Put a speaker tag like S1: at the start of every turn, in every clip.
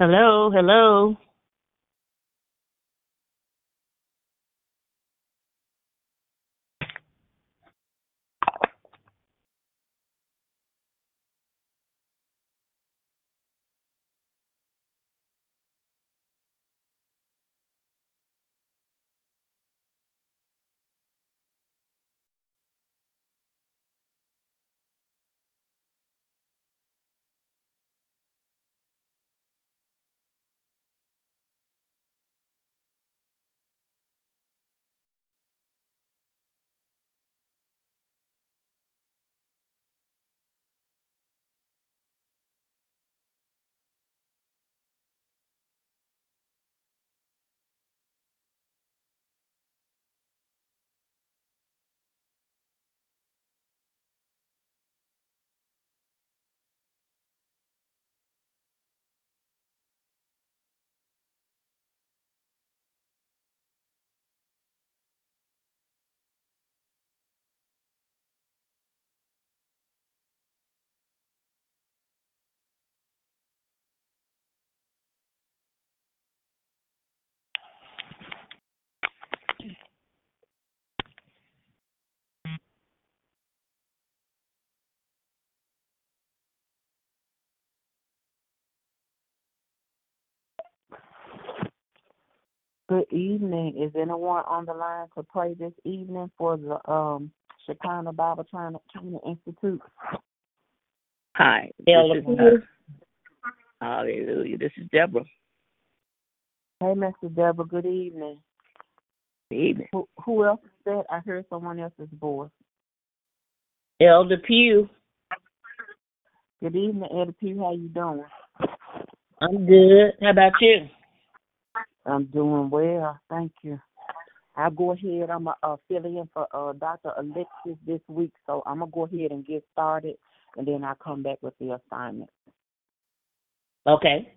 S1: Hello, hello. Good evening. Is anyone on the line to pray this evening for the um Shekinah Bible Training Institute?
S2: Hi.
S1: Elder
S2: is, hallelujah. This is Deborah.
S1: Hey, Mr. Deborah. Good evening.
S2: Good evening.
S1: Who, who else said? I heard someone else's voice.
S2: Elder Pugh.
S1: Good evening, Eddie P. How you doing?
S2: I'm good. How about you?
S1: I'm doing well, thank you. I'll go ahead. I'm a uh, fill in for uh, Dr. Alexis this week, so I'm gonna go ahead and get started, and then I'll come back with the assignment.
S2: Okay.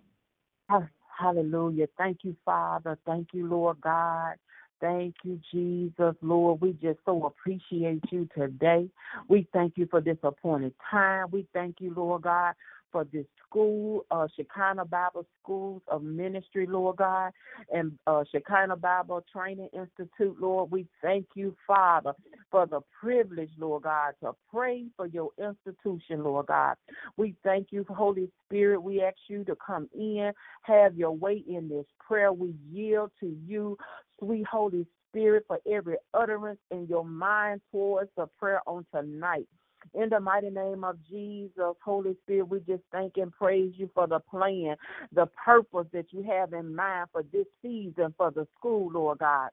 S1: Ha- Hallelujah. Thank you, Father. Thank you, Lord God. Thank you, Jesus. Lord, we just so appreciate you today. We thank you for this appointed time. We thank you, Lord God, for this school, uh, Shekinah Bible Schools of Ministry, Lord God, and uh, Shekinah Bible Training Institute, Lord. We thank you, Father, for the privilege, Lord God, to pray for your institution, Lord God. We thank you, Holy Spirit. We ask you to come in, have your way in this prayer. We yield to you, sweet Holy Spirit, for every utterance in your mind towards the prayer on tonight. In the mighty name of Jesus, Holy Spirit, we just thank and praise you for the plan, the purpose that you have in mind for this season for the school, Lord God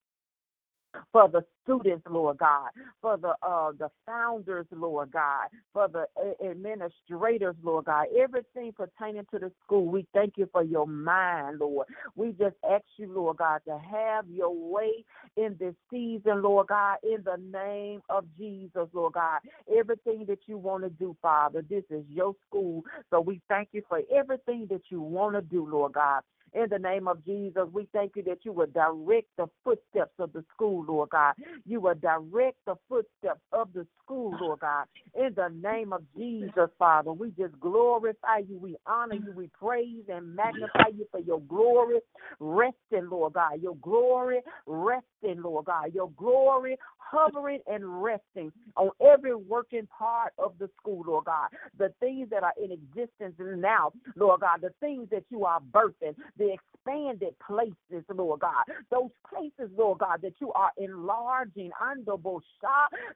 S1: for the students, Lord God, for the uh the founders, Lord God, for the uh, administrators, Lord God, everything pertaining to the school. We thank you for your mind, Lord. We just ask you, Lord God, to have your way in this season, Lord God, in the name of Jesus, Lord God. Everything that you want to do, Father, this is your school. So we thank you for everything that you want to do, Lord God. In the name of Jesus, we thank you that you will direct the footsteps of the school, Lord God. You will direct the footsteps of the school, Lord God. In the name of Jesus, Father, we just glorify you. We honor you. We praise and magnify you for your glory resting, Lord God. Your glory resting, Lord God. Your glory hovering and resting on every working part of the school, Lord God. The things that are in existence now, Lord God. The things that you are birthing, the expanded places, Lord God. Those places, Lord God, that you are enlarging. Andobosha,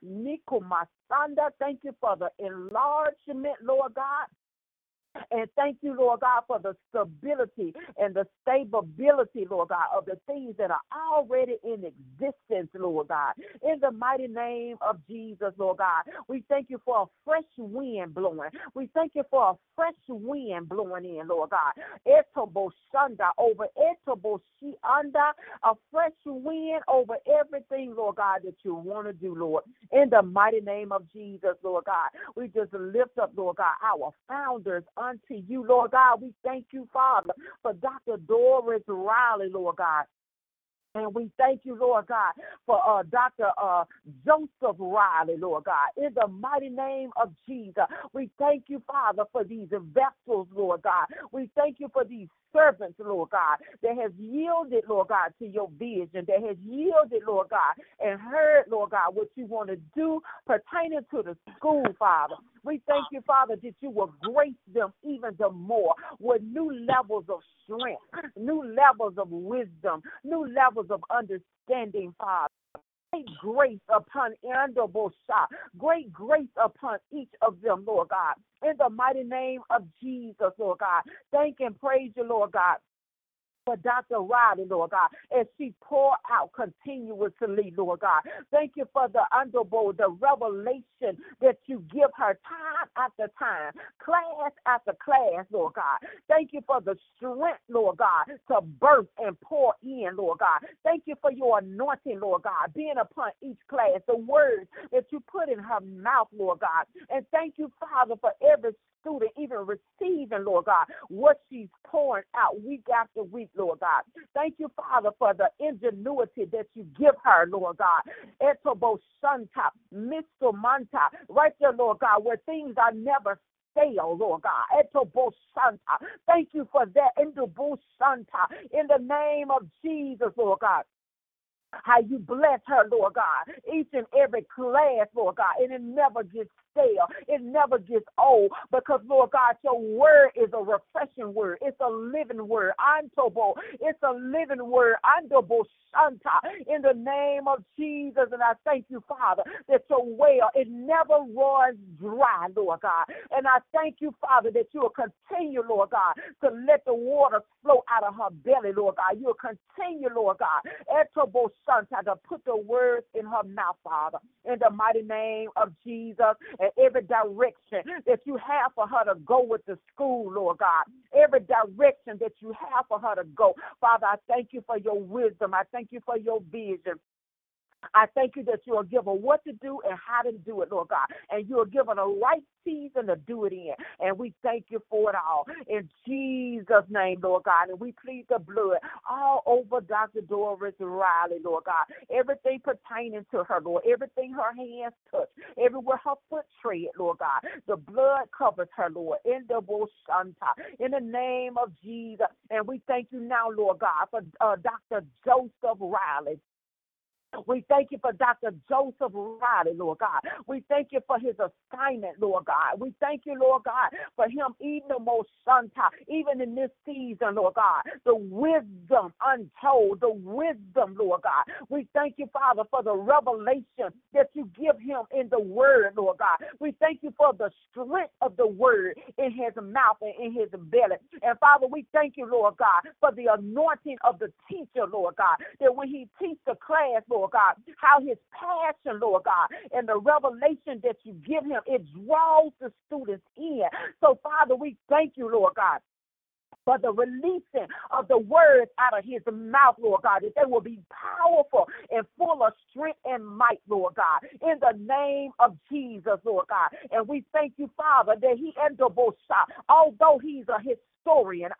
S1: Nikomasanda. Thank you for the enlargement, Lord God And thank you, Lord God, for the stability and the stability, Lord God, of the things that are already in existence, Lord God. In the mighty name of Jesus, Lord God, we thank you for a fresh wind blowing. We thank you for a fresh wind blowing in, Lord God. Etobo shunda over etobo under a fresh wind over everything, Lord God, that you want to do, Lord. In the mighty name of Jesus, Lord God, we just lift up, Lord God, our founders unto you, Lord God. We thank you, Father, for Dr. Doris Riley, Lord God. And we thank you, Lord God, for uh, Dr. Uh, Joseph Riley, Lord God. In the mighty name of Jesus, we thank you, Father, for these vessels, Lord God. We thank you for these servants, Lord God, that has yielded, Lord God, to your vision, that has yielded, Lord God, and heard, Lord God, what you want to do pertaining to the school, Father. We thank you, Father, that you will grace them even the more with new levels of strength, new levels of wisdom, new levels of understanding, Father great grace upon Andobosha, great grace upon each of them, Lord God. In the mighty name of Jesus, Lord God. Thank and praise you, Lord God for Dr. Riley, Lord God, as she pour out continuously, Lord God. Thank you for the underbow, the revelation that you give her time after time, class after class, Lord God. Thank you for the strength, Lord God, to birth and pour in, Lord God. Thank you for your anointing, Lord God, being upon each class, the words that you put in her mouth, Lord God. And thank you, Father, for every student even receiving, Lord God, what she's pouring out week after week, Lord God. Thank you, Father, for the ingenuity that you give her, Lord God. Etobo Shanta, Mr. Manta, right there, Lord God, where things are never fail, Lord God. Etobo. Thank you for that. Santa. In the name of Jesus, Lord God how you bless her, Lord God, each and every class, Lord God, and it never gets stale. It never gets old because, Lord God, your word is a refreshing word. It's a living word. Antobo. It's a living word. Andobo Shanta. In the name of Jesus. And I thank you, Father, that your well, it never runs dry, Lord God. And I thank you, Father, that you will continue, Lord God, to let the water flow out of her belly, Lord God. You will continue, Lord God, Etobo Shanta, to put the words in her mouth, Father. In the mighty name of Jesus. And every direction that you have for her to go with the school, Lord God. Every direction that you have for her to go. Father, I thank you for your wisdom. I thank you for your vision. I thank you that you are given what to do and how to do it, Lord God. And you are given a right season to do it in. And we thank you for it all. In Jesus' name, Lord God. And we plead the blood all over Dr. Doris Riley, Lord God. Everything pertaining to her, Lord. Everything her hands touch. Everywhere her foot tread, Lord God. The blood covers her, Lord. In the Boshanta. In the name of Jesus. And we thank you now, Lord God, for uh, Dr. Joseph Riley. We thank you for Dr. Joseph Riley, Lord God. We thank you for his assignment, Lord God. We thank you, Lord God, for him even the most santa, even in this season, Lord God. The wisdom untold, the wisdom, Lord God. We thank you, Father, for the revelation that you give him in the word, Lord God. We thank you for the strength of the word in his mouth and in his belly. And Father, we thank you, Lord God, for the anointing of the teacher, Lord God, that when he teaches the class, Lord Lord God, how his passion, Lord God, and the revelation that you give him, it draws the students in. So, Father, we thank you, Lord God for the releasing of the words out of his mouth, Lord God, that they will be powerful and full of strength and might, Lord God, in the name of Jesus, Lord God. And we thank you, Father, that he endobosha, although he's a historian,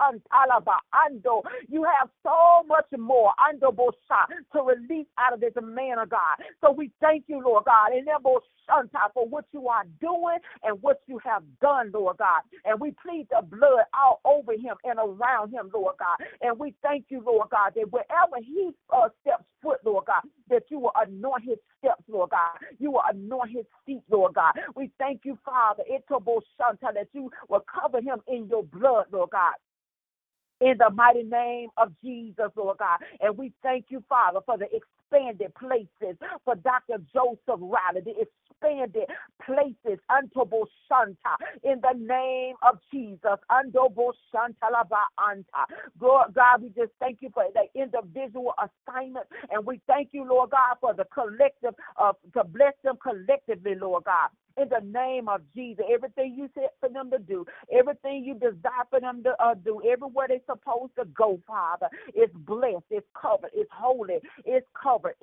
S1: Talaba Ando. You have so much more Andobosha to release out of this man of God. So we thank you, Lord God, And in Shanta for what you are doing and what you have done, Lord God. And we plead the blood all over him and around him, Lord God. And we thank you, Lord God, that wherever he uh, steps foot, Lord God, that you will anoint his steps, Lord God. You will anoint his feet, Lord God. We thank you, Father, Itobo Shanta, that you will cover him in your blood, Lord God in the mighty name of Jesus, Lord God. And we thank you, Father, for the expanded places for Dr. Joseph Riley, the expanded places unto Santa in the name of Jesus. Unto Santa Lava Anta. God, we just thank you for the individual assignment, and we thank you, Lord God, for the collective, uh, to bless them collectively, Lord God in the name of Jesus. Everything you said for them to do, everything you desire for them to uh, do, everywhere they're supposed to go, Father, it's blessed, it's covered, it's holy, it's covered.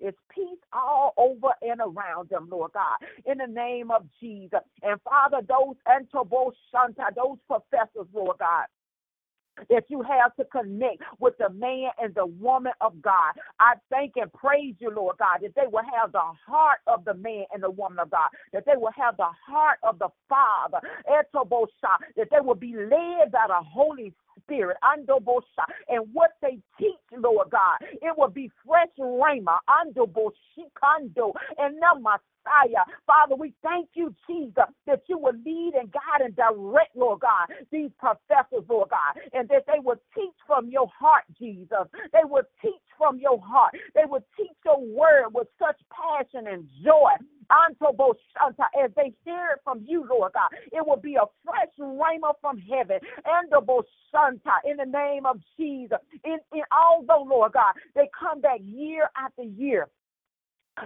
S1: It's peace all over and around them, Lord God, in the name of Jesus. And Father, those those professors, Lord God, that you have to connect with the man and the woman of God. I thank and praise you, Lord God, that they will have the heart of the man and the woman of God, that they will have the heart of the Father, that they will be led by the Holy Spirit, and what they teach, Lord God, it will be fresh rhema, and Messiah. Father, we thank you, Jesus, that you will lead and guide and direct, Lord God, these professors, Lord God, and that they will teach from your heart, Jesus. They will teach from your heart. They will teach your word with such passion and joy. As they hear it from you, Lord God, it will be a fresh rhema from heaven. And the in the name of Jesus. In, in although, Lord God, they come back year after year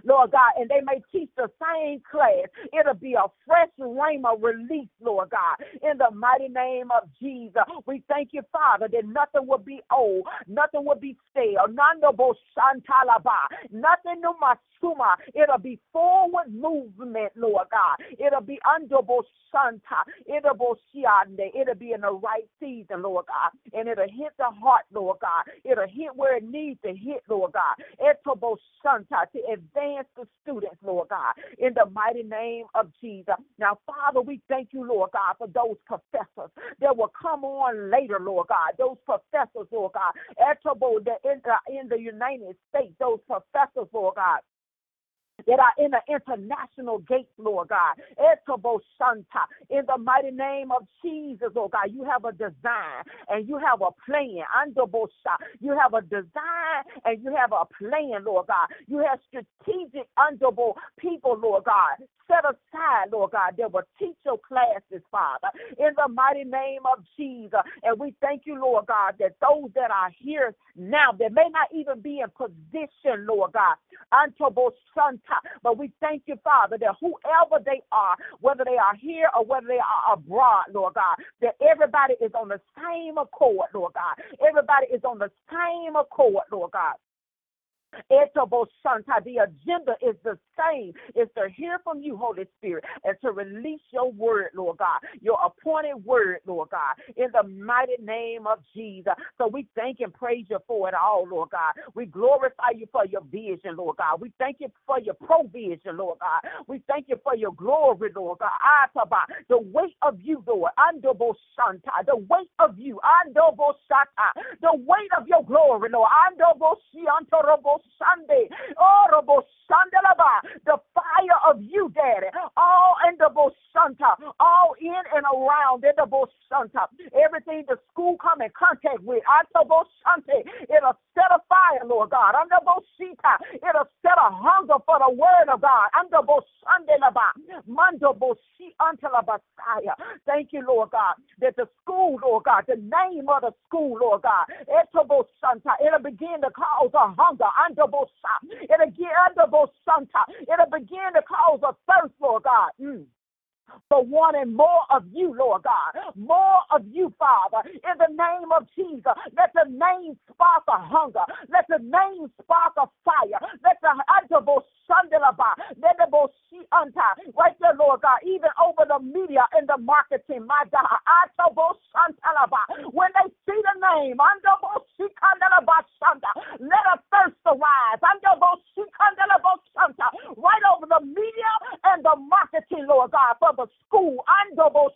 S1: Lord God, and they may teach the same class. It'll be a fresh rhema release, Lord God, in the mighty name of Jesus. We thank you, Father, that nothing will be old, nothing will be stale, nothing no masuma. It'll be forward movement, Lord God. It'll be under Santa. It'll be It'll be in the right season, Lord God. And it'll hit the heart, Lord God. It'll hit where it needs to hit, Lord God. It'll Santa to advance the students, Lord God, in the mighty name of Jesus. Now, Father, we thank you, Lord God, for those professors that will come on later, Lord God. Those professors, Lord God, in the, in the United States, those professors, Lord God that are in the international gates, Lord God. Santa, in the mighty name of Jesus, oh God, you have a design and you have a plan. You have a design and you have a plan, Lord God. You have strategic, underable people, Lord God, set aside, Lord God, that will teach your classes, Father, in the mighty name of Jesus. And we thank you, Lord God, that those that are here now, that may not even be in position, Lord God, Santa, but we thank you, Father, that whoever they are, whether they are here or whether they are abroad, Lord God, that everybody is on the same accord, Lord God. Everybody is on the same accord, Lord God. The agenda is the same. Is to hear from you, Holy Spirit, and to release your word, Lord God, your appointed word, Lord God, in the mighty name of Jesus. So we thank and praise you for it all, Lord God. We glorify you for your vision, Lord God. We thank you for your provision, Lord God. We thank you for your glory, Lord God. Ah, the weight of you, Lord. Andobo. The weight of you. Andobo. The weight of your glory, Lord. Andobo Siantorobo Sunday. Oh, Robo The fire of you, Daddy. All in the Santa. All in and around in the Santa. Everything the school come in contact with. Antobo Sante. It'll set a fire, Lord God. Under Bosita. It'll set a hunger for the word of God. Under Bosande Laba. Mando Bosi the Messiah. Thank you, Lord God, that the school, Lord God, the name of the school, Lord God, Etobo Santa, it'll begin to cause a hunger. It'll begin to cause a thirst, Lord God. Mm for wanting more of you, Lord God. More of you, Father. In the name of Jesus, let the name spark a hunger. Let the name spark a fire. Let the Sandalaba, let the Anta, right there, Lord God, even over the media and the marketing, my God. When they see the name, let a thirst arise. Right over the media and the marketing, Lord God, for the school. Andobo.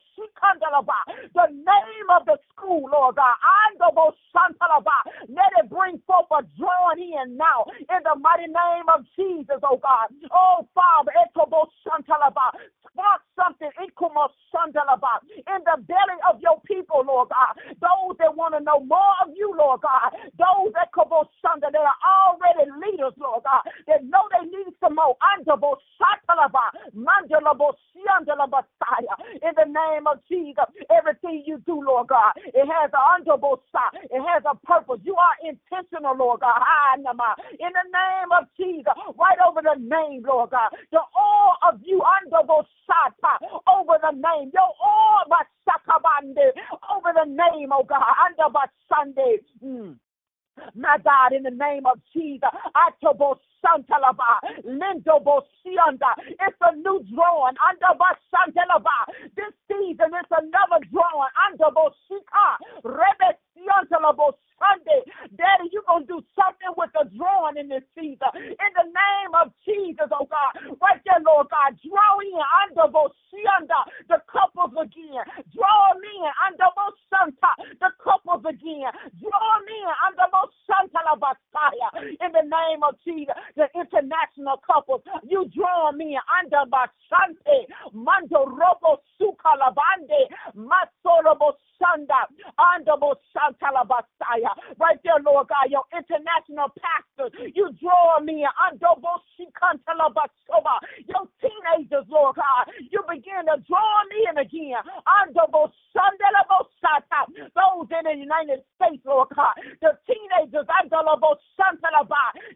S1: The name of the school, Lord God. Andobo Shantalaba. Let it bring forth a drawing in now in the mighty name of Jesus, oh God. Oh Father, Etobo Shantalaba. Spark something Ikumo Shantalaba in the belly of your people, Lord God. Those that want to know more of you, Lord God. Those that come on that are already leaders, Lord God, that know they need some more. Andabo Satalaba, Mandalabo In the name of Jesus, everything you do, Lord God, it has an underbo it has a purpose. You are intentional, Lord God. In the name of Jesus, right over the name, Lord God. The all of you underbo over the name. Your all but over the name, oh God, under Sunday. Mm. My God, in the name of Jesus, Atobo Santalaba, Lindo Bosianda. It's a new drawing under Santalaba. This season it's another drawing under Bosika, Rebe Siantalabo Sunday. Daddy, you're going to do something with the drawing in this season. In the name of Jesus, oh God. Right there, Lord God. Draw in under the couples again. Draw me in under Bosanta, the couples again. Draw me in under Bosanta In the name of Jesus, the international couples. You draw me under Basante, Mando Robo Sukalabande, Masorobo Sanda, Andabo Santalabasaya. Right there, Lord God, your international pastors, you draw me, in. your teenagers, Lord God, you begin to draw me in again. Those in the United States, Lord God, the teenagers,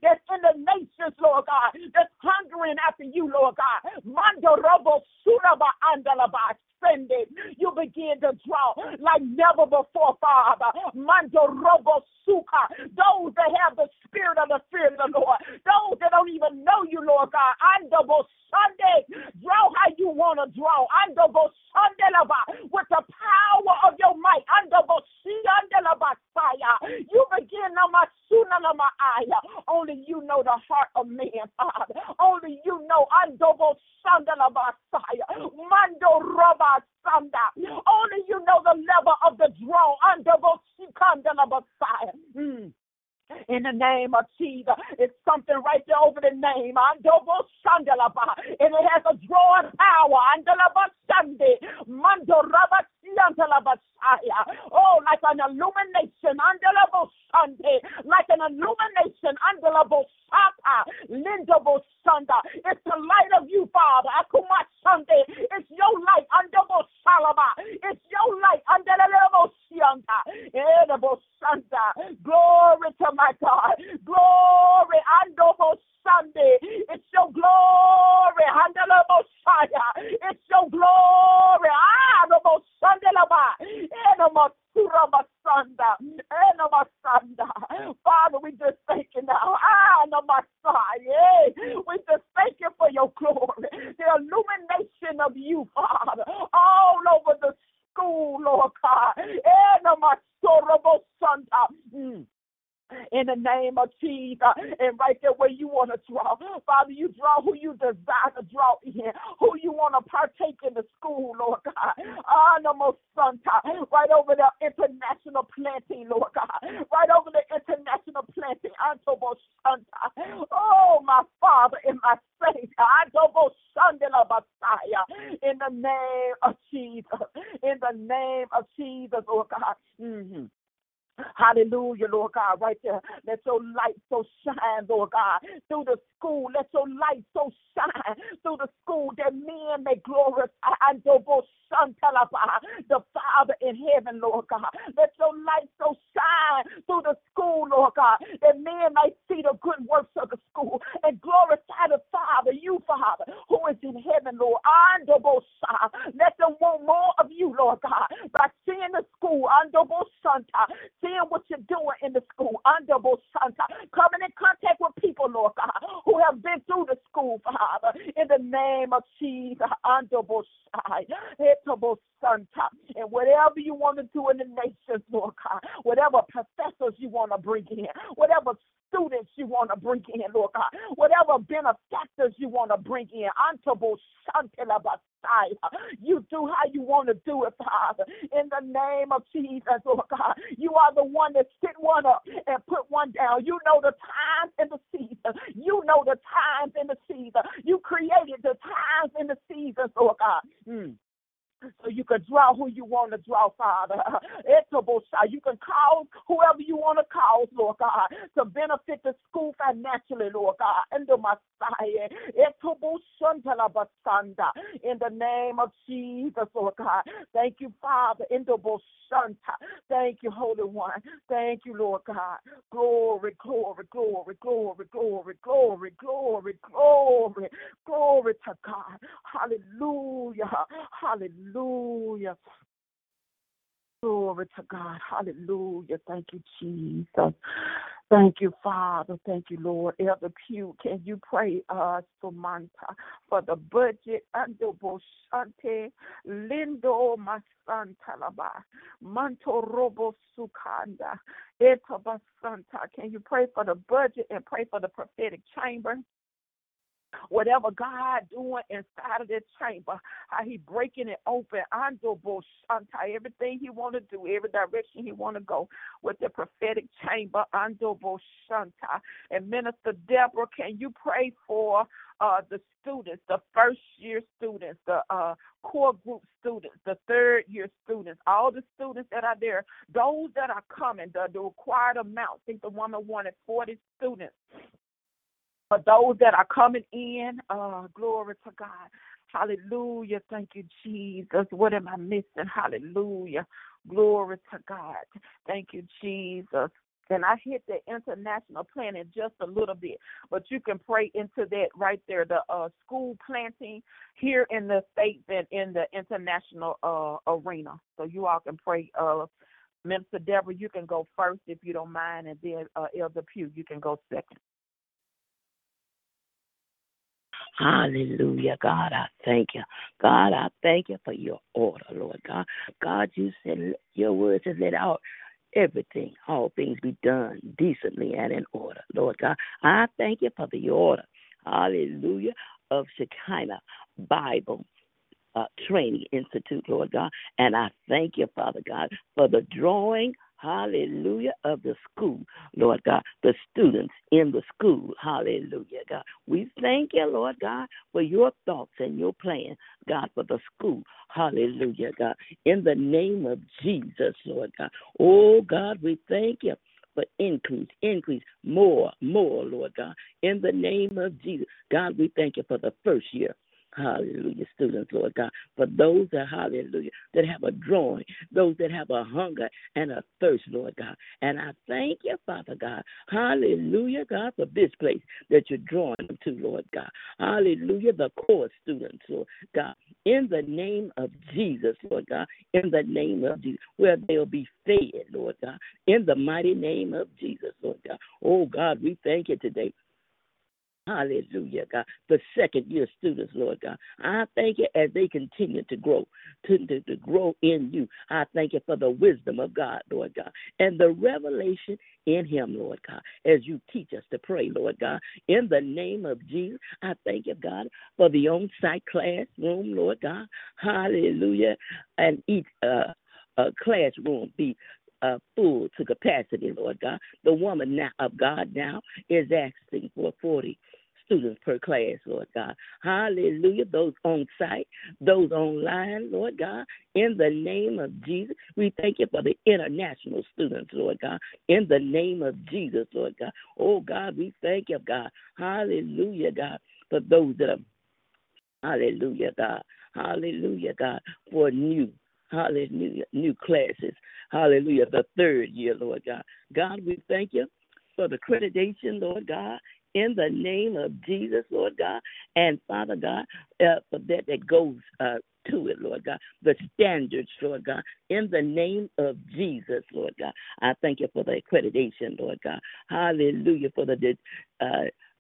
S1: that's in the nations, Lord God, that's hungering after you, Lord God. Mando Robo Suraba Andalaba begin to draw like never before, Father. Mando robo suka. Those that have the spirit of the fear of the Lord. Those that don't even know you, Lord God. Andabo Sunday. Draw how you want to draw. Andabo Sunday with the power of your might. Andabo You begin my only you know the heart of man, Father. Only you know Andobo Sandalabasaya. Mando Roba only you know the level of the draw under Messiah. Mm. In the name of Jesus, it's something right there over the name. And it has a drawing power. Under the Sunday. Mando Oh, like an illumination. Sunday. Like an illumination. Lindabo Sunda. It's the light of you, Father. Akuma Sunday. It's your light. Andabo Salaba. It's your light. Andalabo. Glory to my God. Glory. Andobo Sunday. It's your glory. Andalabo Saya. It's your glory. Andobo Sunday Laba. Enoma Surama Sanda. Enoma Sanda. Father, we just thank you now. Ah, Anoma Saya. We just thank you for your glory. The illumination of you, Father, all over the Lord God. Sanda. Mm in the name of Jesus. And right there where you want to draw. Father, you draw who you desire to draw in, who you want to partake in the school, Lord God. Ah, Animal Santa, right over the international planting, Lord God. Right over the international planting, ah, Antobo Santa. Oh, my Father and my Savior, ah, Antobo Sandela Messiah. In the name of Jesus. In the name of Jesus, Lord God. Mm-hmm. Hallelujah, Lord God, right there. Let your light so shine, Lord God, through the school. Let your light so shine through the school that men may glorify the Father in heaven, Lord God. Let your light so shine through the school, Lord God, that men may see the good works of the school and glorify the Father, you, Father, who is in heaven, Lord. Let them want more of you, Lord God, by seeing the school, seeing what you're doing in the school, Under Boshanta. coming in contact with people, Lord God, who have been through the school, Father, in the name of Jesus, double shit. and whatever you want to do in the nations, Lord God, whatever professors you want to bring in, whatever students you want to bring in, Lord God, whatever benefactors you want to bring in, you do how you want to do it, Father. In the name of Jesus, Lord God, you are the one that sit one up and put one down. You know the times and the season. You know the times and the season. You created the times and the seasons, Lord God. Mm. So you can draw who you want to draw, Father. You can call whoever you want to call, Lord God, to benefit the school financially, Lord God, under Messiah. In the name of Jesus, Lord God. Thank you, Father. Thank you, Holy One. Thank you, Lord God. Glory, glory, glory, glory, glory, glory, glory, glory, glory to God. Hallelujah. Hallelujah. Glory to God. Hallelujah. Thank you, Jesus. Thank you, Father. Thank you, Lord. Elder Pugh, can you pray uh, us for Manta for the budget under Boshante Lindo Masantalaba Manto Robo Sukanda Etabasanta. Can you pray for the budget and pray for the prophetic chamber? Whatever God doing inside of this chamber, how He breaking it open, Shanta, everything He want to do, every direction He want to go with the prophetic chamber, Shanta. And Minister Deborah, can you pray for uh, the students, the first year students, the uh, core group students, the third year students, all the students that are there, those that are coming, the, the required amount. I think the woman wanted 40 students for those that are coming in, uh, glory to God. Hallelujah. Thank you, Jesus. What am I missing? Hallelujah. Glory to God. Thank you, Jesus. And I hit the international planning just a little bit, but you can pray into that right there, the uh, school planting here in the States and in the international uh, arena. So you all can pray. Uh, Minister Deborah, you can go first if you don't mind, and then uh, Elder Pugh, you can go second.
S2: Hallelujah. God, I thank you. God, I thank you for your order, Lord God. God, you said your word says let out everything, all things be done decently and in order, Lord God. I thank you for the order, hallelujah, of Shekinah Bible uh, Training Institute, Lord God. And I thank you, Father God, for the drawing hallelujah, of the school, Lord God, the students in the school, hallelujah, God. We thank you, Lord God, for your thoughts and your plan, God, for the school, hallelujah, God. In the name of Jesus, Lord God. Oh, God, we thank you for increase, increase, more, more, Lord God. In the name of Jesus, God, we thank you for the first year. Hallelujah, students, Lord God. For those that, hallelujah, that have a drawing, those that have a hunger and a thirst, Lord God. And I thank you, Father God. Hallelujah, God, for this place that you're drawing them to, Lord God. Hallelujah, the core students, Lord God. In the name of Jesus, Lord God. In the name of Jesus, where they'll be fed, Lord God. In the mighty name of Jesus, Lord God. Oh, God, we thank you today Hallelujah, God. The second year students, Lord God. I thank you as they continue to grow, to, to, to grow in you. I thank you for the wisdom of God, Lord God, and the revelation in Him, Lord God, as you teach us to pray, Lord God. In the name of Jesus, I thank you, God, for the on site classroom, Lord God. Hallelujah. And each uh, uh, classroom be uh, full to capacity, Lord God. The woman now, of God now is asking for 40 students per class, Lord God. Hallelujah. Those on site, those online, Lord God. In the name of Jesus, we thank you for the international students, Lord God. In the name of Jesus, Lord God. Oh, God, we thank you, God. Hallelujah, God, for those that are, hallelujah, God. Hallelujah, God, for new Hallelujah. New classes. Hallelujah. The third year, Lord God. God, we thank you for the accreditation, Lord God, in the name of Jesus, Lord God. And Father God, uh, for that that goes uh, to it, Lord God. The standards, Lord God, in the name of Jesus, Lord God. I thank you for the accreditation, Lord God. Hallelujah for the uh,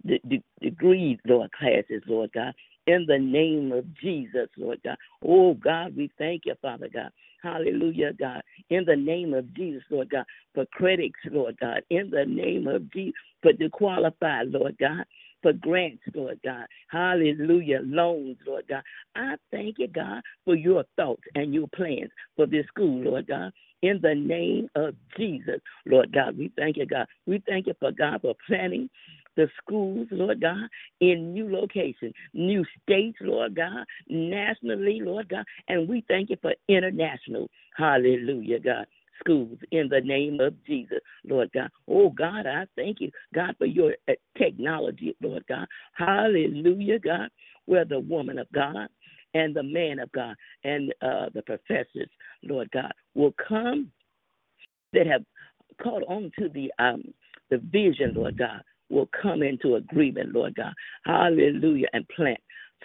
S2: the, the degree, Lord, classes, Lord God in the name of Jesus, Lord God. Oh, God, we thank you, Father God. Hallelujah, God. In the name of Jesus, Lord God, for critics, Lord God. In the name of Jesus, for the qualified, Lord God. For grants, Lord God. Hallelujah. Loans, Lord God. I thank you, God, for your thoughts and your plans for this school, Lord God in the name of Jesus. Lord God, we thank you, God. We thank you for God for planning the schools, Lord God, in new locations, new states, Lord God, nationally, Lord God. And we thank you for international, hallelujah, God schools in the name of Jesus, Lord God. Oh, God, I thank you, God, for your uh, technology, Lord God. Hallelujah, God, where the woman of God and the man of God and uh, the professors, Lord God, will come that have caught on to the um, the vision, Lord God, will come into agreement, Lord God. Hallelujah, and plant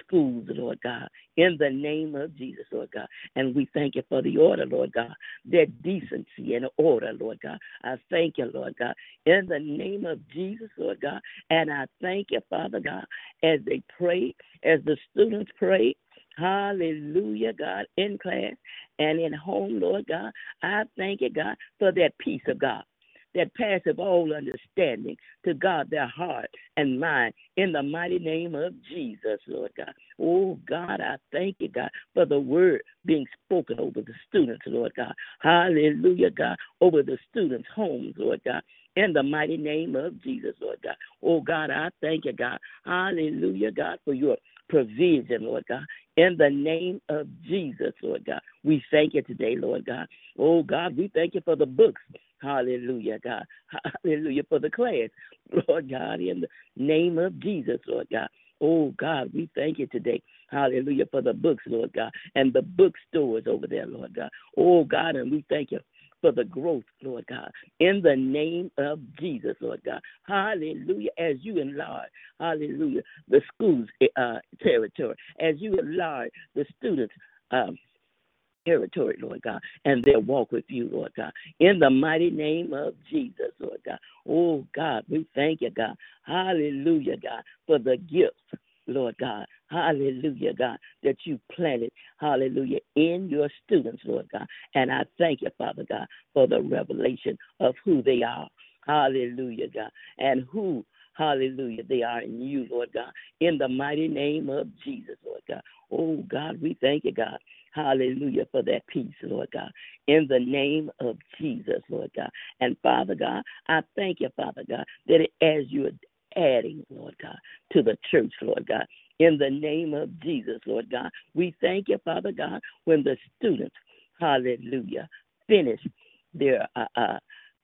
S2: schools, Lord God, in the name of Jesus, Lord God. And we thank you for the order, Lord God, that decency and order, Lord God. I thank you, Lord God, in the name of Jesus, Lord God. And I thank you, Father God, as they pray, as the students pray, Hallelujah, God, in class and in home, Lord God. I thank you, God, for that peace of God that passeth all understanding to God their heart and mind in the mighty name of Jesus, Lord God. Oh God, I thank you, God, for the word being spoken over the students, Lord God. Hallelujah, God, over the students' homes, Lord God. In the mighty name of Jesus, Lord God. Oh God, I thank you, God. Hallelujah, God, for your provision, Lord God. In the name of Jesus, Lord God. We thank you today, Lord God. Oh God, we thank you for the books Hallelujah, God. Hallelujah for the class, Lord God, in the name of Jesus, Lord God. Oh, God, we thank you today. Hallelujah for the books, Lord God, and the bookstores over there, Lord God. Oh, God, and we thank you for the growth, Lord God, in the name of Jesus, Lord God. Hallelujah. As you enlarge, hallelujah, the schools uh, territory, as you enlarge the students' um, territory, Lord God, and their walk with you, Lord God. In the mighty name of Jesus, Lord God. Oh, God, we thank you, God. Hallelujah, God, for the gifts. Lord God, hallelujah, God, that you planted, hallelujah, in your students, Lord God. And I thank you, Father God, for the revelation of who they are, hallelujah, God, and who, hallelujah, they are in you, Lord God, in the mighty name of Jesus, Lord God. Oh, God, we thank you, God, Hallelujah for that peace, Lord God. In the name of Jesus, Lord God. And Father God, I thank you, Father God, that as you are adding, Lord God, to the church, Lord God, in the name of Jesus, Lord God, we thank you, Father God, when the students, hallelujah, finish their uh, uh,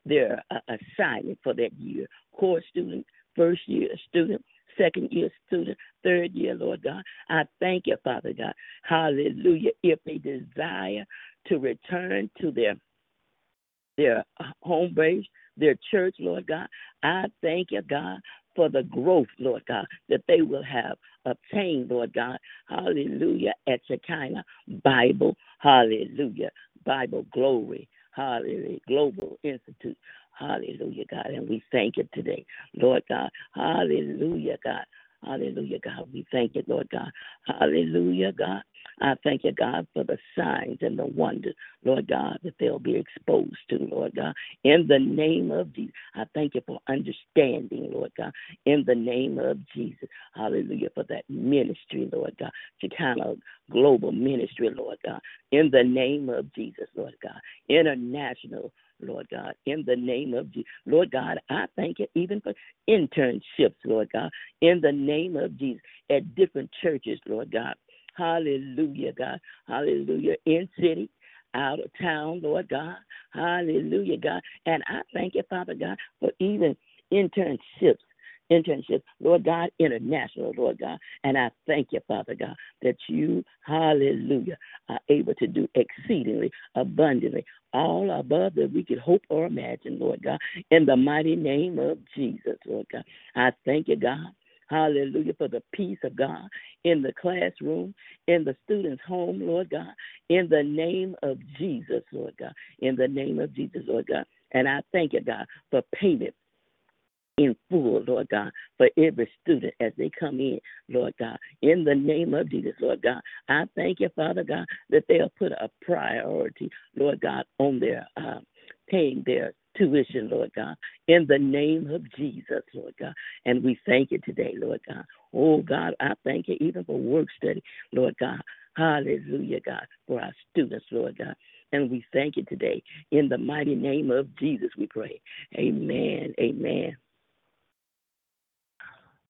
S2: their uh, assignment for that year. Core student, first year student, second year student, third year, Lord God. I thank you, Father God. Hallelujah. If they desire to return to their their home base, their church, Lord God, I thank you, God, for the growth, Lord God, that they will have obtained, Lord God. Hallelujah. At Shekinah Bible. Hallelujah. Bible glory. Hallelujah. Global Institute. Hallelujah, God. And we thank you today, Lord God. Hallelujah, God. Hallelujah, God. We thank you, Lord God. Hallelujah, God. I thank you, God, for the signs and the wonders, Lord God, that they'll be exposed to, Lord God. In the name of Jesus, I thank you for understanding, Lord God. In the name of Jesus, hallelujah, for that ministry, Lord God. Shekinah global ministry, Lord God. In the name of Jesus, Lord God. International Lord God, in the name of Jesus. Lord God, I thank you even for internships, Lord God, in the name of Jesus, at different churches, Lord God. Hallelujah, God. Hallelujah. In city, out of town, Lord God. Hallelujah, God. And I thank you, Father God, for even internships internship, Lord God, international, Lord God. And I thank you, Father God, that you, hallelujah, are able to do exceedingly abundantly, all above that we could hope or imagine, Lord God, in the mighty name of Jesus, Lord God. I thank you, God. Hallelujah for the peace of God in the classroom, in the student's home, Lord God, in the name of Jesus, Lord God, in the name of Jesus, Lord God. And I thank you, God, for payment in full, Lord God, for every student as they come in, Lord God. In the name of Jesus, Lord God, I thank you, Father God, that they'll put a priority, Lord God, on their uh, paying their tuition, Lord God, in the name of Jesus, Lord God. And we thank you today, Lord God. Oh, God, I thank you even for work study, Lord God. Hallelujah, God, for our students, Lord God. And we thank you today. In the mighty name of Jesus, we pray. Amen. Amen.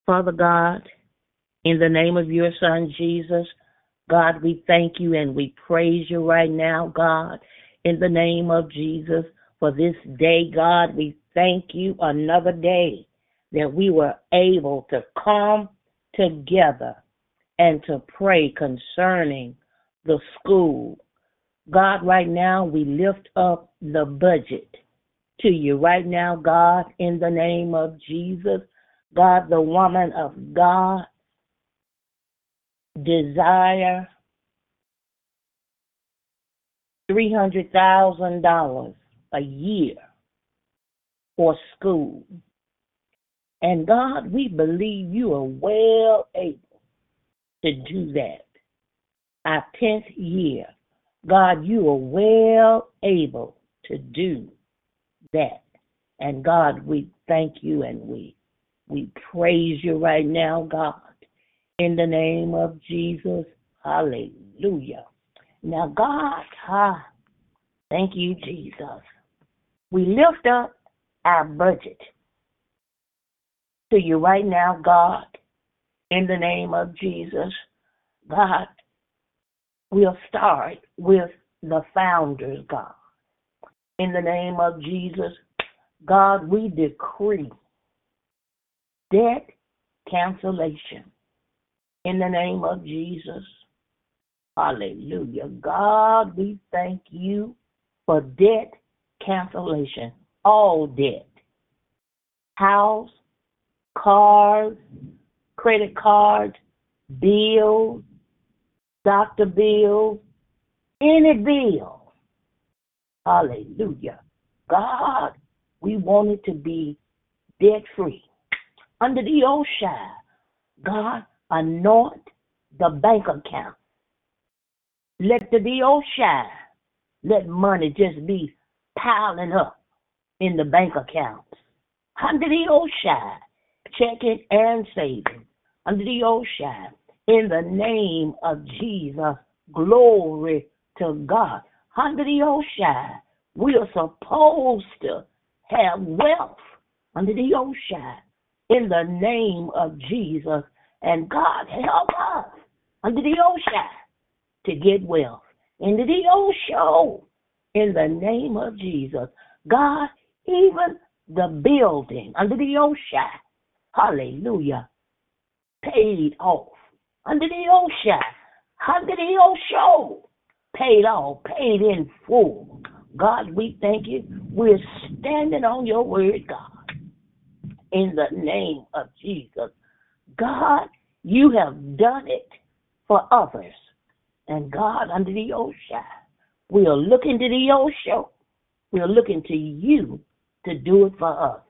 S3: Father God, in the name of your Son, Jesus, God, we thank you and we praise you right now, God, in the name of Jesus, for this day, God. We thank you another day that we were able to come together and to pray concerning the school. God, right now, we lift up the budget to you right now, God, in the name of Jesus. God, the woman of God, desire $300,000 a year for school. And God, we believe you are well able to do that. Our 10th year, God, you are well able to do that. And God, we thank you and we we praise you right now, God, in the name of Jesus. Hallelujah. Now, God, ah, thank you, Jesus. We lift up our budget to you right now, God, in the name of Jesus. God, we'll start with the founders, God. In the name of Jesus, God, we decree debt cancellation. In the name of Jesus. Hallelujah. God, we thank you for debt cancellation. All debt. House, cars, credit card, bills, doctor bills, any bill. Hallelujah. God, we want it to be debt free. Under the ocean, God, anoint the bank account. Let the shine. Let money just be piling up in the bank accounts. Under the ocean, checking and saving. Under the ocean, in the name of Jesus, glory to God. Under the ocean, we are supposed to have wealth under the ocean in the name of Jesus. And God help us under the ocean to get wealth. Into the ocean in the name of Jesus. God, even the building under the ocean, hallelujah, paid off. Under the ocean, under the ocean, paid off, paid in full. God, we thank you. We're standing on your word, God in the name of Jesus. God, you have done it for others. And God, under the ocean, we are looking to the ocean. We are looking to you to do it for us.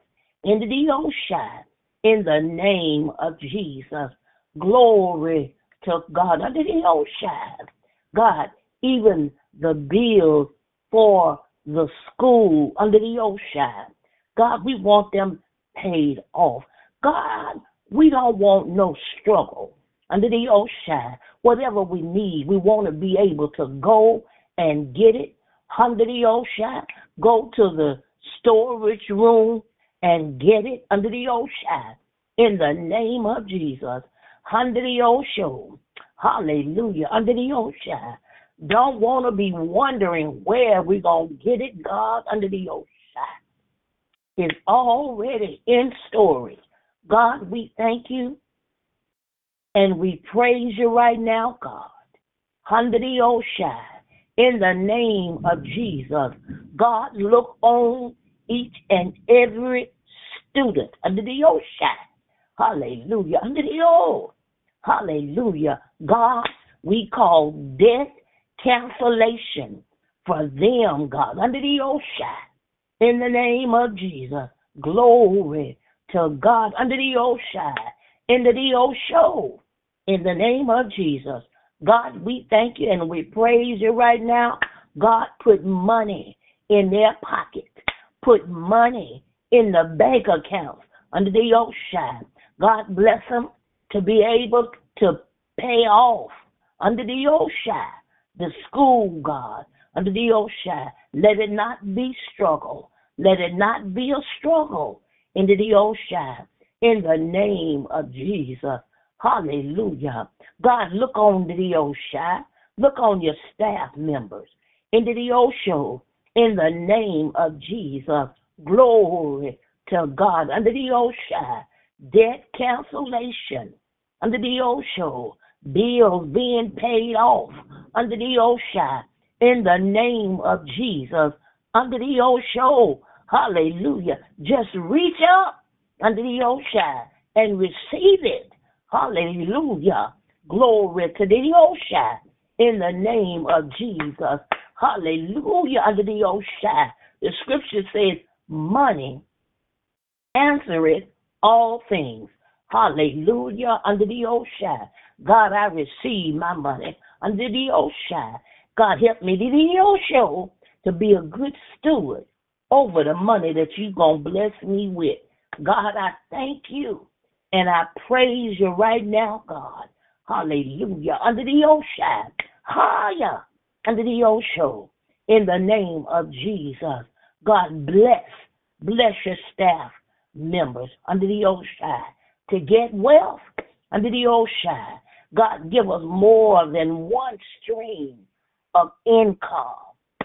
S3: Into the ocean, in the name of Jesus. Glory to God. Under the ocean, God, even the bills for the school under the ocean. God, we want them paid off. God, we don't want no struggle under the ocean. Whatever we need, we want to be able to go and get it under the ocean. Go to the storage room and get it under the ocean. In the name of Jesus. Under the ocean. Hallelujah. Under the ocean. Don't want to be wondering where we're going to get it, God, under the ocean is already in storage. God, we thank you and we praise you right now, God. The ocean, in the name of Jesus, God, look on each and every student under the ocean. Hallelujah. Under the old. Hallelujah. God, we call death cancellation for them, God, under the ocean in the name of Jesus. Glory to God under the ocean, into the ocean, in the name of Jesus. God, we thank you and we praise you right now. God, put money in their pocket, put money in the bank account under the ocean. God bless them to be able to pay off under the ocean the school, God, under the ocean. Let it not be struggle. Let it not be a struggle into the ocean. in the name of Jesus. Hallelujah. God, look on the ocean. Look on your staff members. Into the ocean. in the name of Jesus. Glory to God. Under the ocean. debt cancellation. Under the ocean. bills being paid off. Under the Oshai, in the name of Jesus. Under the Osho, hallelujah. Just reach up under the Oshai and receive it. Hallelujah. Glory to the Oshai in the name of Jesus. Hallelujah. Under the Oshai. The scripture says, money answereth all things. Hallelujah. Under the Oshai. God, I receive my money under the Oshai. God, help me to the show to be a good steward over the money that you're going to bless me with. God, I thank you and I praise you right now, God. Hallelujah. Under the Oshai. Higher. Under the Osho. In the name of Jesus. God bless. Bless your staff members under the Oshai to get wealth under the Oshai. God, give us more than one stream of income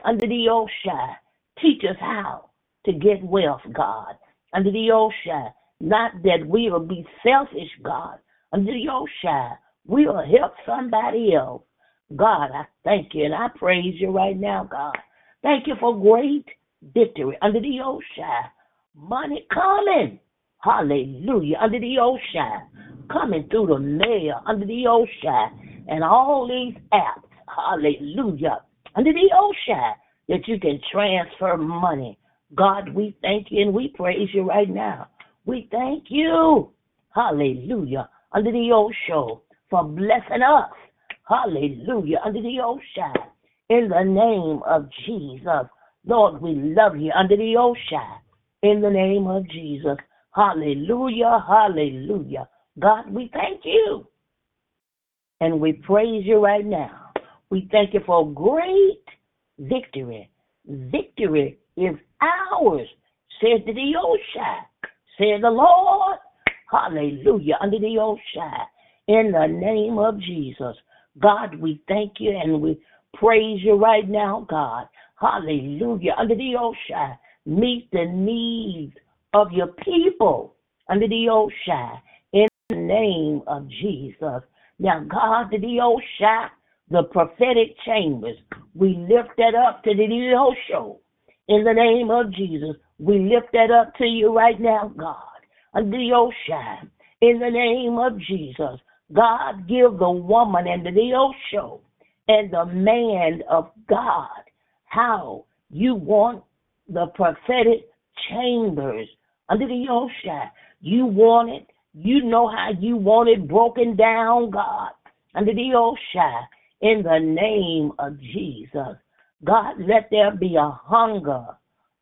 S3: under the Oshai. Teach us how to get wealth, God, under the Oshai. Not that we will be selfish, God, under the Oshai. We will help somebody else. God, I thank you and I praise you right now, God. Thank you for great victory under the Oshai. Money coming. Hallelujah. Under the Oshai. Coming through the mail under the Oshai. And all these apps. Hallelujah. Under the Oshai oh, that you can transfer money. God, we thank you and we praise you right now. We thank you. Hallelujah. Under the Osho for blessing us. Hallelujah. Under the Oshai. In the name of Jesus. Lord, we love you under the Oshai. In the name of Jesus. Hallelujah. Hallelujah. God, we thank you. And we praise you right now. We thank you for great victory. Victory is ours, says the Oshai. Said the Lord. Hallelujah. Under the Oshai. In the name of Jesus. God, we thank you and we praise you right now, God. Hallelujah. Under the Oshai. Meet the needs of your people. Under the Oshai. In the name of Jesus. Now, God, the Oshai, the prophetic chambers, we lift that up to the Osho. In the name of Jesus, we lift that up to you right now, God. Under the Oshai. In the name of Jesus. God give the woman and the Osho and the man of God how you want the prophetic chambers under the Oshai. You want it. You know how you want it broken down, God, under the Oshai. In the name of Jesus. God, let there be a hunger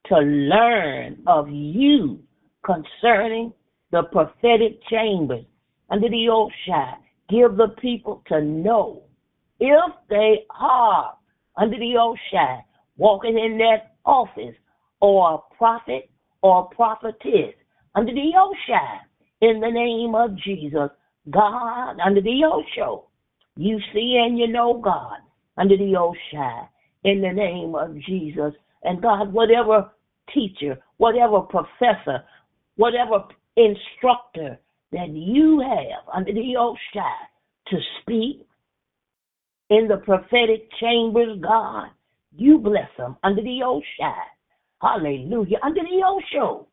S3: to learn of you concerning the prophetic chambers under the Oshai. Give the people to know if they are under the Oshai walking in that office or a prophet or a prophetess under the Oshai in the name of Jesus. God under the Osho. You see and you know God under the Oshai in the name of Jesus. And God, whatever teacher, whatever professor, whatever instructor that you have under the Oshai to speak in the prophetic chambers, God, you bless them under the Oshai. Hallelujah. Under the Osho.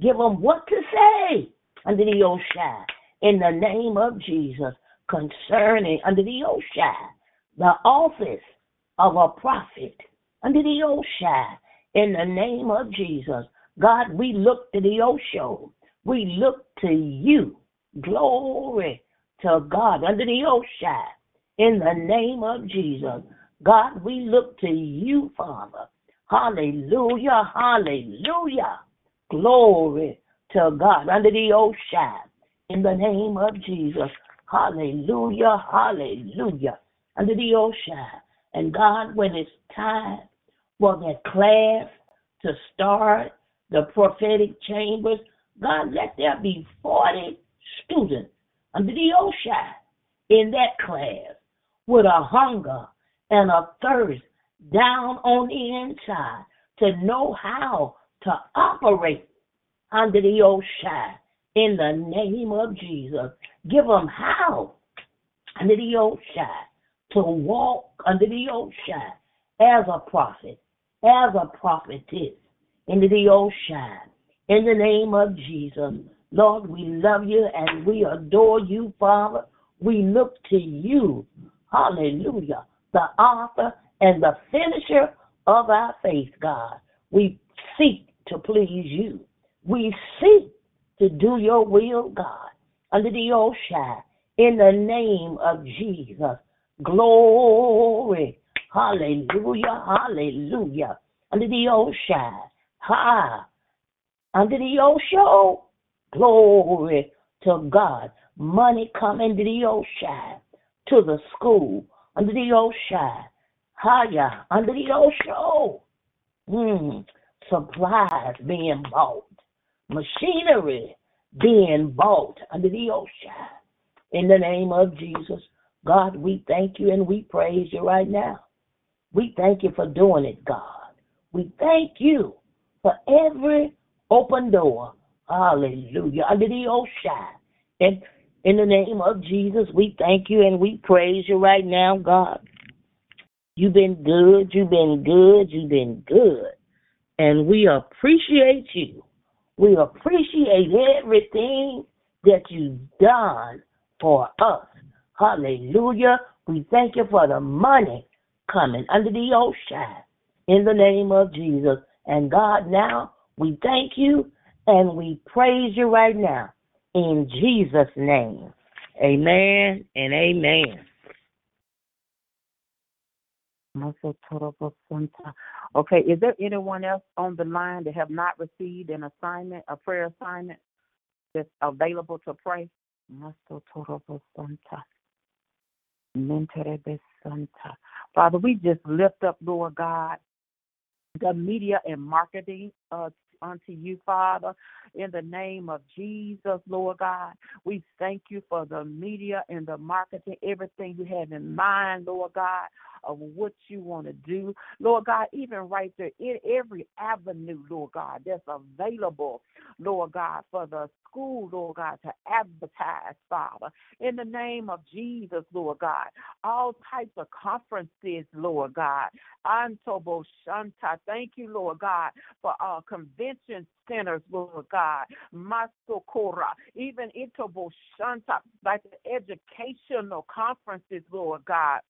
S3: Give them what to say under the Oshai. In the name of Jesus. Concerning under the Oshai. The office of a prophet under the Oshai. In the name of Jesus. God, we look to the Osho. We look to you. Glory to God under the Oshai. In the name of Jesus. God, we look to you, Father. Hallelujah, hallelujah. Glory to God under the Oshai. In the name of Jesus. Hallelujah, hallelujah. Under the Oshai. And God, when it's time for that class to start, the prophetic chambers, God, let there be 40 students under the OSHA in that class with a hunger and a thirst down on the inside to know how to operate under the OSHA in the name of Jesus. Give them how under the OSHA to walk under the OSHA as a prophet, as a prophetess into the OSHA in the name of Jesus. Lord, we love you and we adore you, Father. We look to you. Hallelujah. The author and the finisher of our faith, God. We seek to please you. We seek to do your will, God, under the OSHA in the name of Jesus. Glory. Hallelujah. Hallelujah. Under the OSHA. Ha. Under the OSHA. Glory to God. Money coming to the OSHA. To the school. Under the OSHA. Higher. Under the OSHA. Hmm. Supplies being bought. Machinery being bought under the ocean. In the name of Jesus. God, we thank you and we praise you right now. We thank you for doing it, God. We thank you for every open door. Hallelujah. Under the ocean. And in the name of Jesus, we thank you and we praise you right now, God. You've been good. You've been good. You've been good. And we appreciate you. We appreciate everything that you've done for us. Hallelujah. We thank you for the money coming under the ocean in the name of Jesus. And God, now we thank you and we praise you right now in Jesus' name. Amen and amen.
S1: Okay, is there anyone else on the line that have not received an assignment, a prayer assignment that's available to pray? Father, we just lift up, Lord God, the media and marketing uh, unto you, Father, in the name of Jesus, Lord God. We thank you for the media and the marketing, everything you have in mind, Lord God, of what you want to do. Lord God, even right there in every avenue, Lord God, that's available, Lord God, for the school, Lord God, to advertise, Father. In the name of Jesus, Lord God. All types of conferences, Lord God. Antobo Shanta. Thank you, Lord God, for our convention centers, Lord God. Masokora. Even Itobo Shanta, like the educational conferences, Lord God.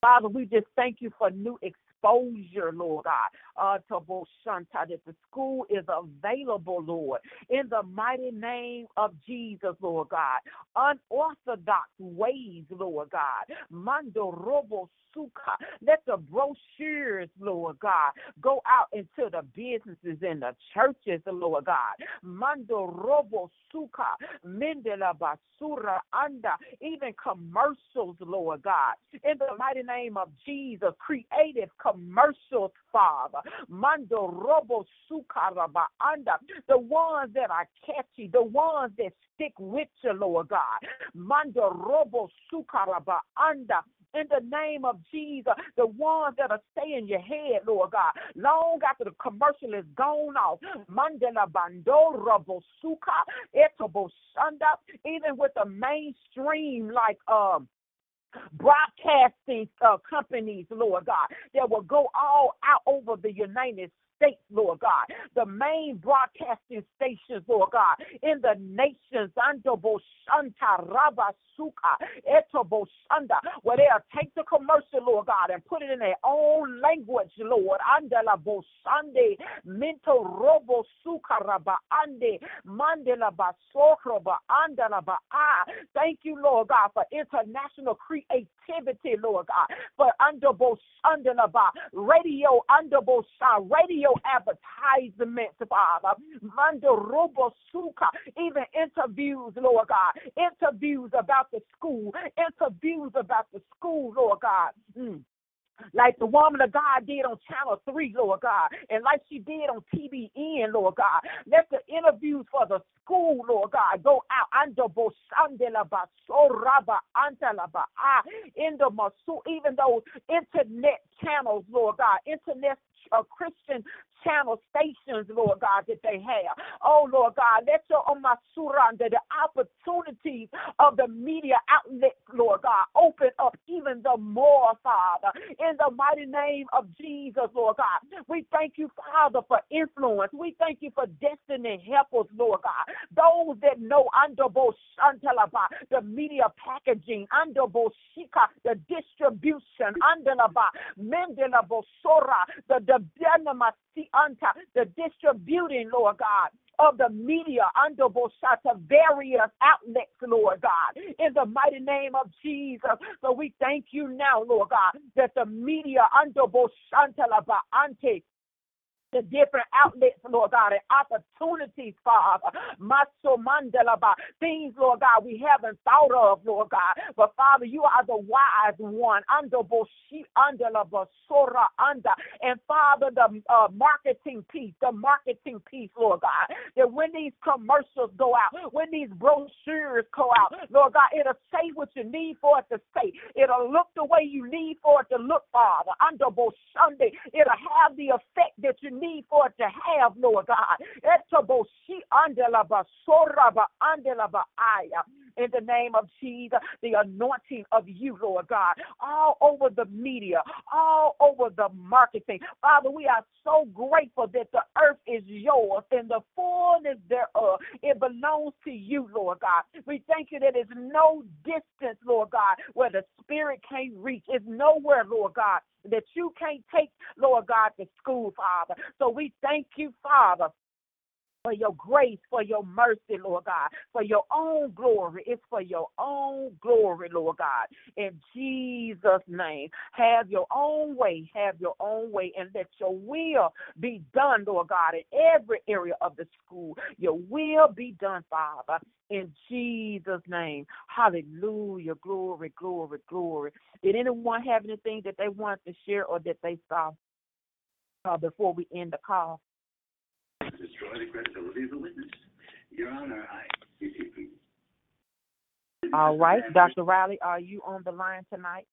S1: Father, we just thank you for new exposure, Lord God, uh, to Boshanta, that the school is available, Lord, in the mighty name of Jesus, Lord God. Unorthodox ways, Lord God. Mando Robo Suka. Let the brochures, Lord God, go out into the businesses and the churches, Lord God. Mando Robo Suka. Mendela Basura Anda. Even commercials, Lord God. In the mighty name of Jesus, creative commercials, Father. Mando Robo Sukaraba. The ones that are catchy, the ones that stick with you, Lord God. Mando Robo Sukaraba Anda in the name of Jesus. The ones that are stay in your head, Lord God, long after the commercial is gone off. Mandela Bando Robosuka, Etobo Shanda, even with the mainstream like um broadcasting uh, companies, Lord God, that will go all out over the United States, Lord God, the main broadcasting stations, Lord God, in the nations, Andobo Shanta Rabasuka, where they'll take the commercial, Lord God, and put it in their own language, Lord. Andela Boshande, Minto Robo Suka Ande, Mandela Basokro Ba Andela Ba Thank you, Lord God, for international creativity, Lord God, for Underbo Shandela Ba radio, Underbo radio advertisements, Father. Mando Robo even interviews, Lord God, interviews about the school, interviews about the school, Lord God. Mm. Like the woman of God did on Channel 3, Lord God, and like she did on TBN, Lord God. Let the interviews for the school, Lord God, go out. In the Masu, even those internet channels, Lord God, internet uh, Christian channel stations, Lord God, that they have. Oh, Lord God, let your oh, Omasuranda, the opportunities of the media outlets, Lord God, open up even the more, Father, in the mighty name of Jesus, Lord God. We thank you, Father, for influence. We thank you for destiny helpers, Lord God. Those that know under Boshantalaba, the media packaging, under Boshika, the distribution, under Mendela Bosora, the the the distributing, Lord God, of the media under Boshata, various outlets, Lord God, in the mighty name of Jesus. So we thank you now, Lord God, that the media under Boshanta Ante the different outlets, Lord God, and opportunities, Father. Maso Mandalaba, things, Lord God, we haven't thought of, Lord God. But Father, you are the wise one. Under Boshi, under Basora, under. And Father, the uh, marketing piece, the marketing piece, Lord God, that when these commercials go out, when these brochures go out, Lord God, it'll say what you need for it to say. It'll look the way you need for it to look, Father. Under Sunday, it'll have the effect that you need for it to have, Lord God. In the name of Jesus, the anointing of you, Lord God, all over the media, all over the marketing. Father, we are so grateful that the earth is yours and the fullness thereof. It belongs to you, Lord God. We thank you that no distance, Lord God, where the spirit can't reach. It's nowhere, Lord God, that you can't take, Lord God, to school, Father. So we thank you, Father, for your grace, for your mercy, Lord God, for your own glory. It's for your own glory, Lord God. In Jesus' name, have your own way, have your own way, and let your will be done, Lord God, in every area of the school. Your will be done, Father. In Jesus' name. Hallelujah. Glory, glory, glory. Did anyone have anything that they want to share or that they saw uh, before we end the call? The credibility of the witness. Your Honor, I. All right, Dr. Riley, are you on the line tonight?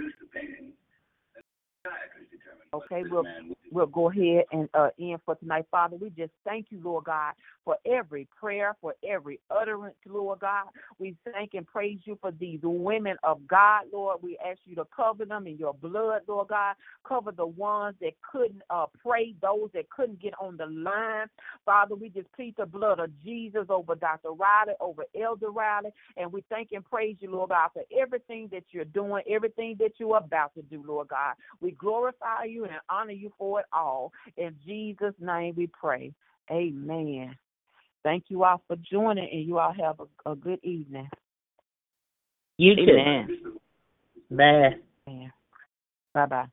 S1: Uh, Okay, we'll we'll go ahead and uh, end for tonight, Father. We just thank you, Lord God, for every prayer, for every utterance, Lord God. We thank and praise you for these women of God, Lord. We ask you to cover them in your blood, Lord God. Cover the ones that couldn't uh, pray, those that couldn't get on the line, Father. We just plead the blood of Jesus over Dr. Riley, over Elder Riley, and we thank and praise you, Lord God, for everything that you're doing, everything that you're about to do, Lord God. We glorify you and honor you for it all. In Jesus' name we pray. Amen. Thank you all for joining, and you all have a, a good evening.
S3: You too. Amen.
S1: Bye. Bye bye.